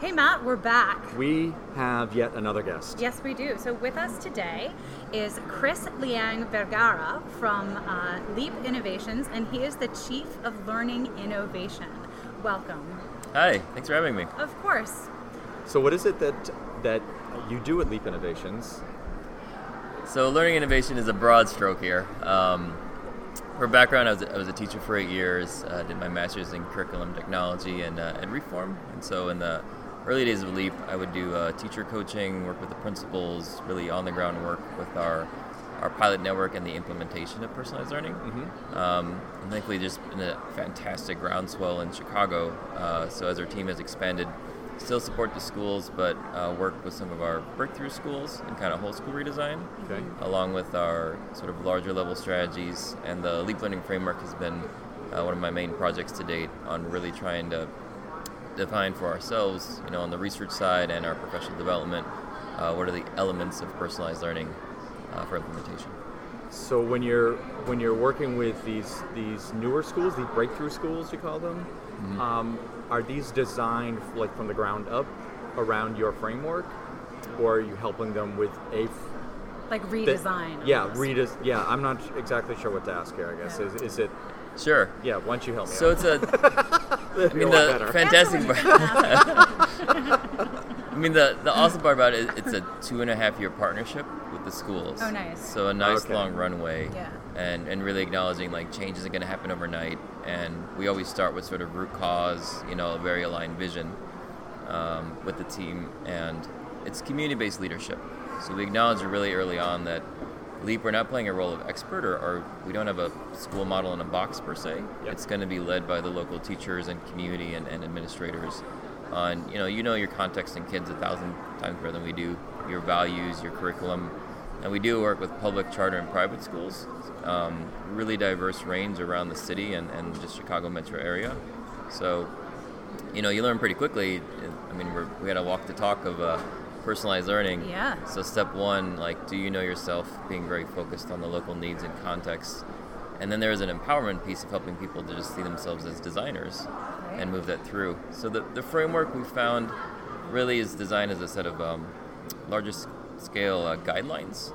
Hey, Matt, we're back. We have yet another guest. Yes, we do. So, with us today is Chris Liang Vergara from uh, Leap Innovations, and he is the Chief of Learning Innovation. Welcome. Hi, thanks for having me. Of course. So, what is it that that you do at Leap Innovations? So, learning innovation is a broad stroke here. Um, for background, I was, I was a teacher for eight years. Uh, did my master's in curriculum technology and, uh, and reform. And so, in the early days of Leap, I would do uh, teacher coaching, work with the principals, really on the ground work with our our pilot network and the implementation of personalized learning. Mm-hmm. Um, and thankfully, just been a fantastic groundswell in Chicago. Uh, so as our team has expanded, still support the schools, but uh, work with some of our breakthrough schools and kind of whole school redesign, Okay. along with our sort of larger level strategies. And the Leap Learning Framework has been uh, one of my main projects to date on really trying to define for ourselves, you know, on the research side and our professional development, uh, what are the elements of personalized learning uh, for implementation. So when you're when you're working with these these newer schools, these breakthrough schools, you call them, Mm-hmm. um, are these designed like from the ground up around your framework, or are you helping them with a f- Like that- redesign. yeah, almost. redes. Yeah, I'm not exactly sure what to ask here. I guess Yeah. is, is it? Sure. Yeah, why don't you help me? So out? it's a. I mean, the fantastic part. I mean, the, the awesome part about it, it's a two and a half year partnership with the schools. Oh, nice. So a nice Okay. long runway. Yeah. And, and really acknowledging like change isn't going to happen overnight. And we always start with sort of root cause, you know, a very aligned vision um, with the team. And it's community based leadership. So we acknowledge really early on that Leap, we're not playing a role of expert or, or we don't have a school model in a box per se. Yep. It's going to be led by the local teachers and community and, and administrators on, you know, you know your context and kids a thousand times better than we do, your values, your curriculum. And we do work with public, charter, and private schools. Um, really diverse range around the city and, and just Chicago metro area. So, you know, you learn pretty quickly. I mean, we're, we had a walk the talk of uh, personalized learning. Yeah. So step one, like, do you know yourself? Being very focused on the local needs and context, and then there is an empowerment piece of helping people to just see themselves as designers Right. and move that through. So the the framework we found really is designed as a set of um, larger scale uh, guidelines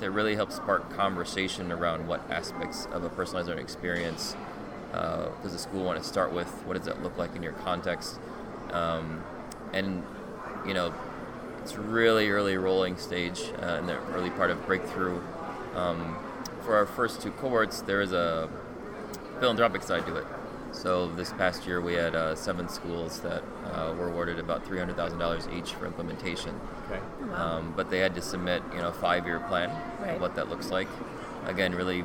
that really help spark conversation around what aspects of a personalized learning experience uh, does the school want to start with? What does that look like in your context? Um, and you know, it's really early rolling stage uh, in the early part of breakthrough. Um, for our first two cohorts, there is a philanthropic side to it. So this past year, we had uh, seven schools that uh, were awarded about three hundred thousand dollars each for implementation. okay. Wow. Um, but they had to submit, you know, a five-year plan Right. of what that looks like. Again, really,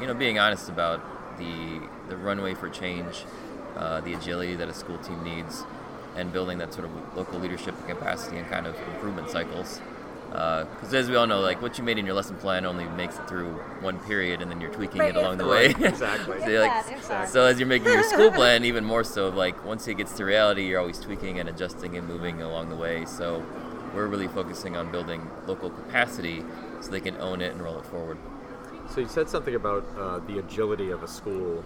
you know, being honest about the the runway for change, uh, the agility that a school team needs, and building that sort of local leadership and capacity and kind of improvement cycles. Because as we all know, like what you made in your lesson plan only makes it through one period, and then you're tweaking Right, it along the way. Right, exactly. So, like- Get that, so as you're making your school plan, even more so, like once it gets to reality, you're always tweaking and adjusting and moving along the way. So we're really focusing on building local capacity so they can own it and roll it forward. So you said something about uh, the agility of a school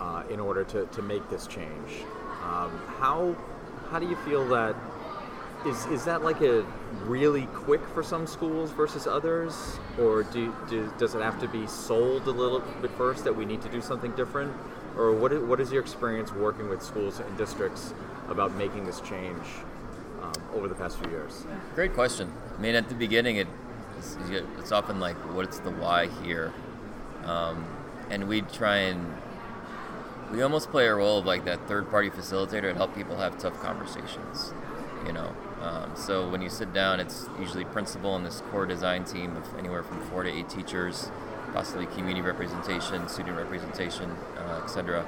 uh, in order to, to make this change. Um, how how do you feel that is is that like a really quick for some schools versus others, or do, do does it have to be sold a little bit first that we need to do something different, or what is, what is your experience working with schools and districts about making this change um, over the past few years? Great question. I mean, at the beginning, it it's, often like, what's the why here? Um, and we try and we almost play a role of like that third-party facilitator to help people have tough conversations. You know, um, so when you sit down, it's usually principal and this core design team of anywhere from four to eight teachers, possibly community representation, student representation, uh, etc.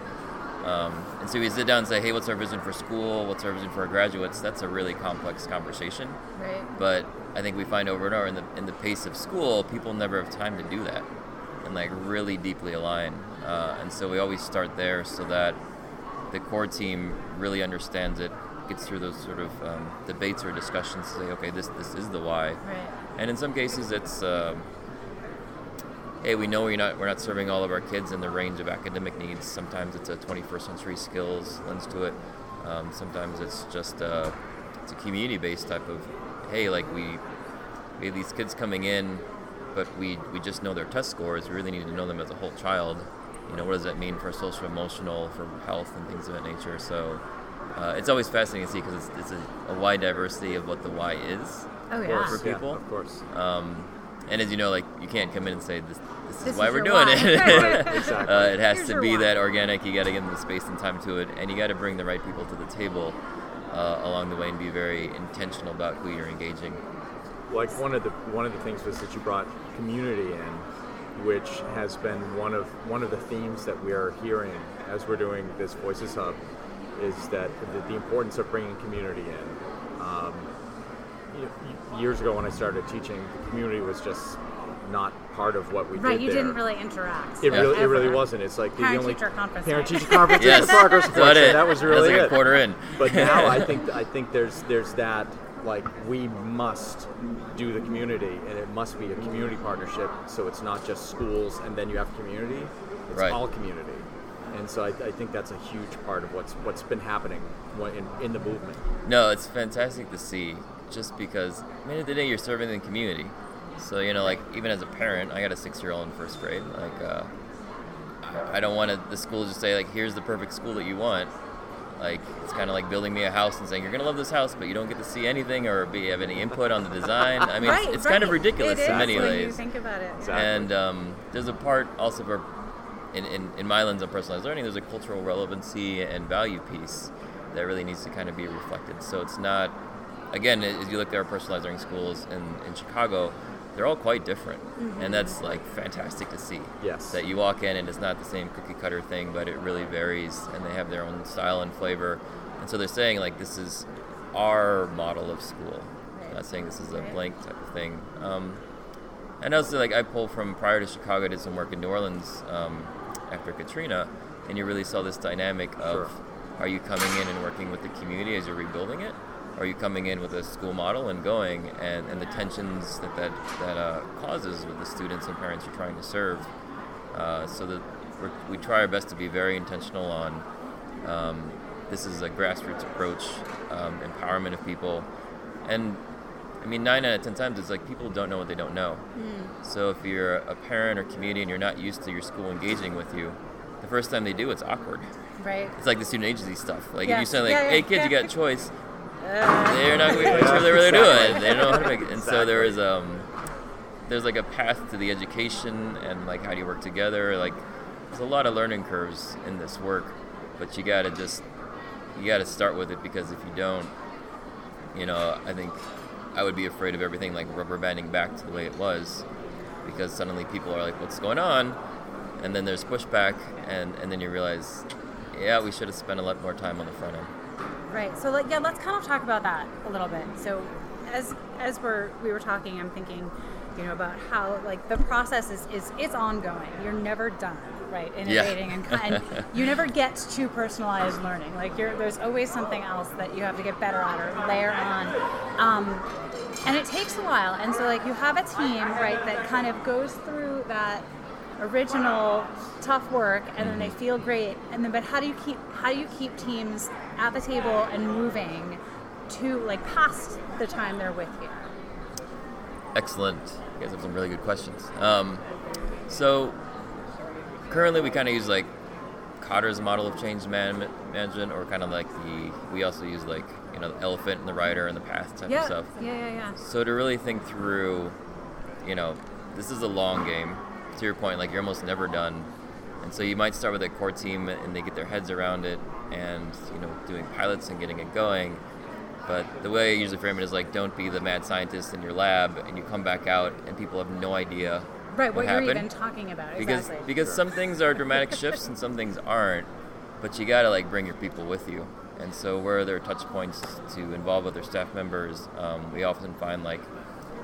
Um, and so we sit down and say, hey, what's our vision for school? What's our vision for our graduates? That's a really complex conversation. right. But I think we find over and over in the in the pace of school, people never have time to do that and like really deeply align. Uh, and so we always start there so that the core team really understands it, gets through those sort of um, debates or discussions to say, okay, this this is the why. Right. And in some cases, it's um hey, we know we're not we're not serving all of our kids in the range of academic needs. Sometimes it's a 21st century skills lens to it. Um, sometimes it's just uh, to community based type of hey like we we have these kids coming in but we we just know their test scores we really need to know them as a whole child you know what does that mean for social emotional for health and things of that nature so uh, it's always fascinating to see because it's, it's a, a, wide diversity of what the why is oh, yeah. for people yeah, of course um, and as you know like you can't come in and say this this, this is why is we're doing why. it Right, exactly. uh, it has Here's to be why. that organic you got to give them the space and time to it and you got to bring the right people to the table uh, along the way and be very intentional about who you're engaging like one of the one of the things was that you brought community in, which has been one of one of the themes that we are hearing as we're doing this Voices Hub, is that the, the importance of bringing community in. Um, y- y- years ago, when I started teaching, the community was just not part of what we Right, did Right, you there. didn't really interact. It like, really, it really wasn't. It's like the only teacher conference parent night. teacher conference Yes. the progress That's reports, it. and that was really like it. a quarter in But now I think I think there's there's that like we must do the community and it must be a community partnership so it's not just schools and then you have community it's Right. all community and so I, I think that's a huge part of what's what's been happening in, in the movement No, it's fantastic to see just because, at the end of the day, you're serving the community. So, you know, like, even as a parent, I got a six year old in first grade. Like, uh, I- I don't want to, the school to just say, like, here's the perfect school that you want. Like, it's kind of like building me a house and saying, you're going to love this house, but you don't get to see anything or be, have any input on the design. I mean, right, it's, it's kind of right. ridiculous It in is many when you think about it. Exactly. And um, there's a part also for, in, in, in my lens on personalized learning, there's a cultural relevancy and value piece that really needs to kind of be reflected. So it's not, again, as you look at our personalized learning schools in, in Chicago, they're all quite different. And that's like fantastic to see. Yes. That you walk in and it's not the same cookie cutter thing, but it really varies and they have their own style and flavor. And so they're saying, like, this is our model of school. Right. Not saying this is a blank type of thing. Um, and also, like, I pulled from prior to Chicago, I did some work in New Orleans um, after Katrina, and you really saw this dynamic of Sure. are you coming in and working with the community as you're rebuilding it? Are you coming in with a school model and going, and, and the tensions that that, that uh, causes with the students and parents you're trying to serve? Uh, so that we're, we try our best to be very intentional on um, this is a grassroots approach, um, empowerment of people, and I mean nine out of ten times it's like people don't know what they don't know. So if you're a parent or community and you're not used to your school engaging with you, the first time they do, it's awkward. Right. It's like the student agency stuff. Like if you say like, Yeah, yeah, "Hey kids, yeah. you got choice," Uh, they're not going to be quite sure they're really Exactly. doing. They don't know how to make it. And so there Exactly. is um, there's like a path to the education and like how do you work together. Like there's a lot of learning curves in this work, but you got to just you got to start with it because if you don't, you know, I think I would be afraid of everything like rubber banding back to the way it was, because suddenly people are like, "What's going on?" And then there's pushback, and and then you realize, yeah, we should have spent a lot more time on the front end. Right. So like yeah, let's kind of talk about that a little bit. So as as we're we were talking, I'm thinking, you know, about how like the process is is it's ongoing. You're never done, right? Innovating and, and you never get to personalized learning. Like you're there's always something else that you have to get better at or layer on. Um, and it takes a while. And so like you have a team, right, that kind of goes through that original tough work and then they feel great and then but how do you keep how do you keep teams at the table and moving to like past the time they're with you Excellent. You guys have some really good questions. Um, so currently, we kind of use like Kotter's model of change man- management, or kind of like the we also use like you know the elephant and the rider and the path type of stuff. yeah yeah yeah So to really think through, you know, this is a long game. To your point, like you're almost never done, and so you might start with a core team and they get their heads around it, and you know, doing pilots and getting it going. But the way I usually frame it is like, don't be the mad scientist in your lab, and you come back out and people have no idea right what, what you're happened. even talking about because exactly because some things are dramatic shifts and some things aren't but you gotta like bring your people with you and so where there are touch points to involve other staff members um, we often find like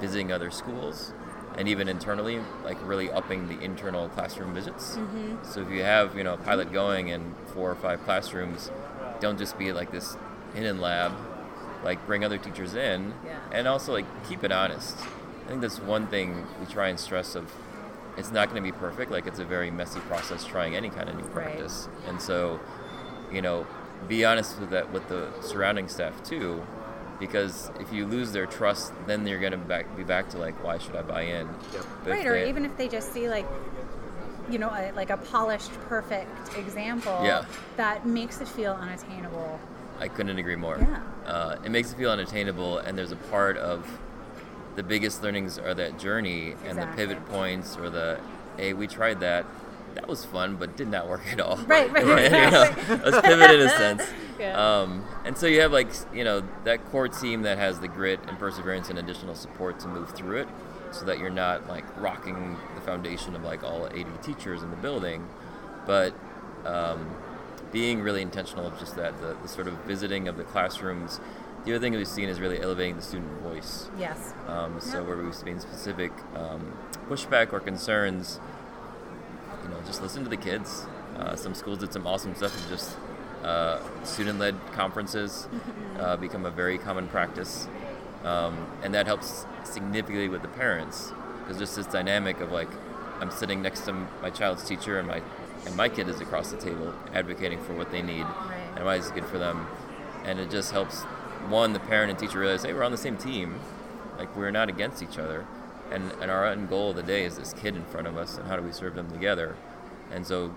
visiting other schools and even internally like really upping the internal classroom visits. Mm-hmm. So if you have you know a pilot going in four or five classrooms don't just be like this hidden lab. Like bring other teachers in Yeah. and also like keep it honest. I think that's one thing we try and stress of it's not going to be perfect. Like it's a very messy process trying any kind of new Right. practice. And so you know be honest with that with the surrounding staff too because if you lose their trust, then you're gonna back, be back to like, why should I buy in? Yep. Right or they- even if they just see like you know a, like a polished perfect example Yeah. that makes it feel unattainable I couldn't agree more. Yeah. Uh, it makes it feel unattainable, and there's a part of the biggest learnings are that journey and the pivot points or the, hey, we tried that. That was fun, but did not work at all. Right, right, You know, pivot in a sense. Yeah. Um, and so you have like you know that core team that has the grit and perseverance and additional support to move through it, so that you're not like rocking the foundation of like all 80 teachers in the building, but um, being really intentional of just that the, the sort of visiting of the classrooms. The other thing we've seen is really elevating the student voice. yes Um, so Yep. where we've seen specific um, pushback or concerns, you know, just listen to the kids. Uh, some schools did some awesome stuff of just uh, student-led conferences uh, become a very common practice, um, and that helps significantly with the parents because just this dynamic of like I'm sitting next to my child's teacher and my and my kid is across the table advocating for what they need Right. and why it's good for them, and it just helps one the parent and teacher realize hey we're on the same team, like we're not against each other, and and our end goal of the day is this kid in front of us and how do we serve them together, and so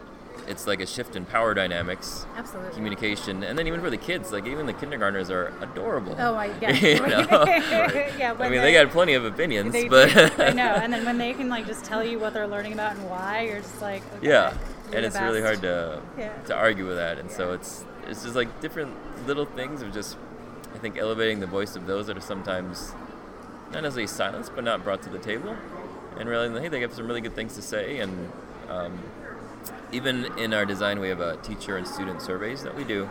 it's like a shift in power dynamics absolutely communication, and then even for the kids, like even the kindergartners are adorable. oh I yeah You know? yeah I mean, they- got plenty of opinions, but. I know and then when they can like just tell you what they're learning about and why you're just like okay, yeah, and it's really hard to Yeah. to argue with that, and so it's it's just like different little things of just I think elevating the voice of those that are sometimes not necessarily silenced, but not brought to the table, and realizing hey, they have some really good things to say, and um, even in our design, we have a teacher and student surveys that we do,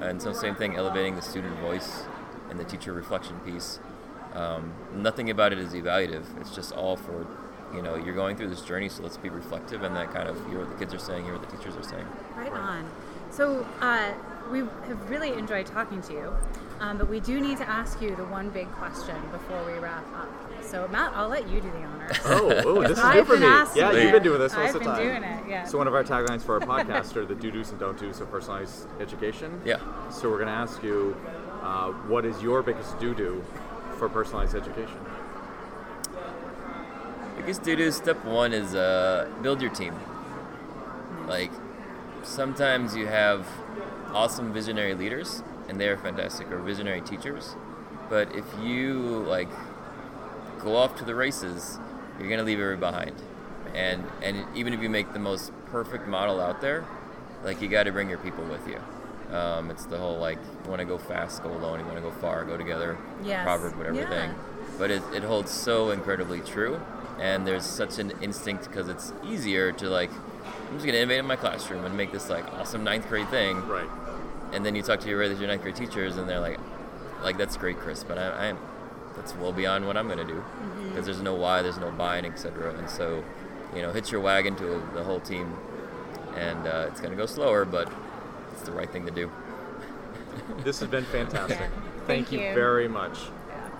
and so same thing, elevating the student voice and the teacher reflection piece. Um, nothing about it is evaluative. It's just all for, you know, you're going through this journey, so let's be reflective and that kind of hear what the kids are saying, hear what the teachers are saying. Right on. So uh, we have really enjoyed talking to you, um, but we do need to ask you the one big question before we wrap up. So Matt, I'll let you do the honors. Oh, oh, this is I've new for me. Yeah, you. you've been doing this most I've of the been doing it. Yeah. So one of our taglines for our podcast are the do dos and don't dos of personalized education. Yeah. So we're going to ask you, uh, what is your biggest do do for personalized education? Biggest do do step one is uh, build your team. Like, sometimes you have awesome visionary leaders, and they are fantastic, or visionary teachers. But if you like go off to the races, you're gonna leave everybody behind. And and even if you make the most perfect model out there, like you got to bring your people with you. Um, it's the whole like you want to go fast, go alone. You want to go far, go together. Yes. Proverb, whatever Yeah. thing. But it, it holds so incredibly true. And there's such an instinct because it's easier to like, I'm just gonna innovate in my classroom and make this like awesome ninth grade thing Right. And then you talk to your your ninth grade teachers, and they're like, like that's great, Chris, but I, I'm that's well beyond what I'm gonna do because there's no why, there's no buy-in, etc. And so, you know, hitch your wagon to the whole team, and uh, it's gonna go slower, but it's the right thing to do. This has been fantastic. Yeah. Thank, Thank you you. very much.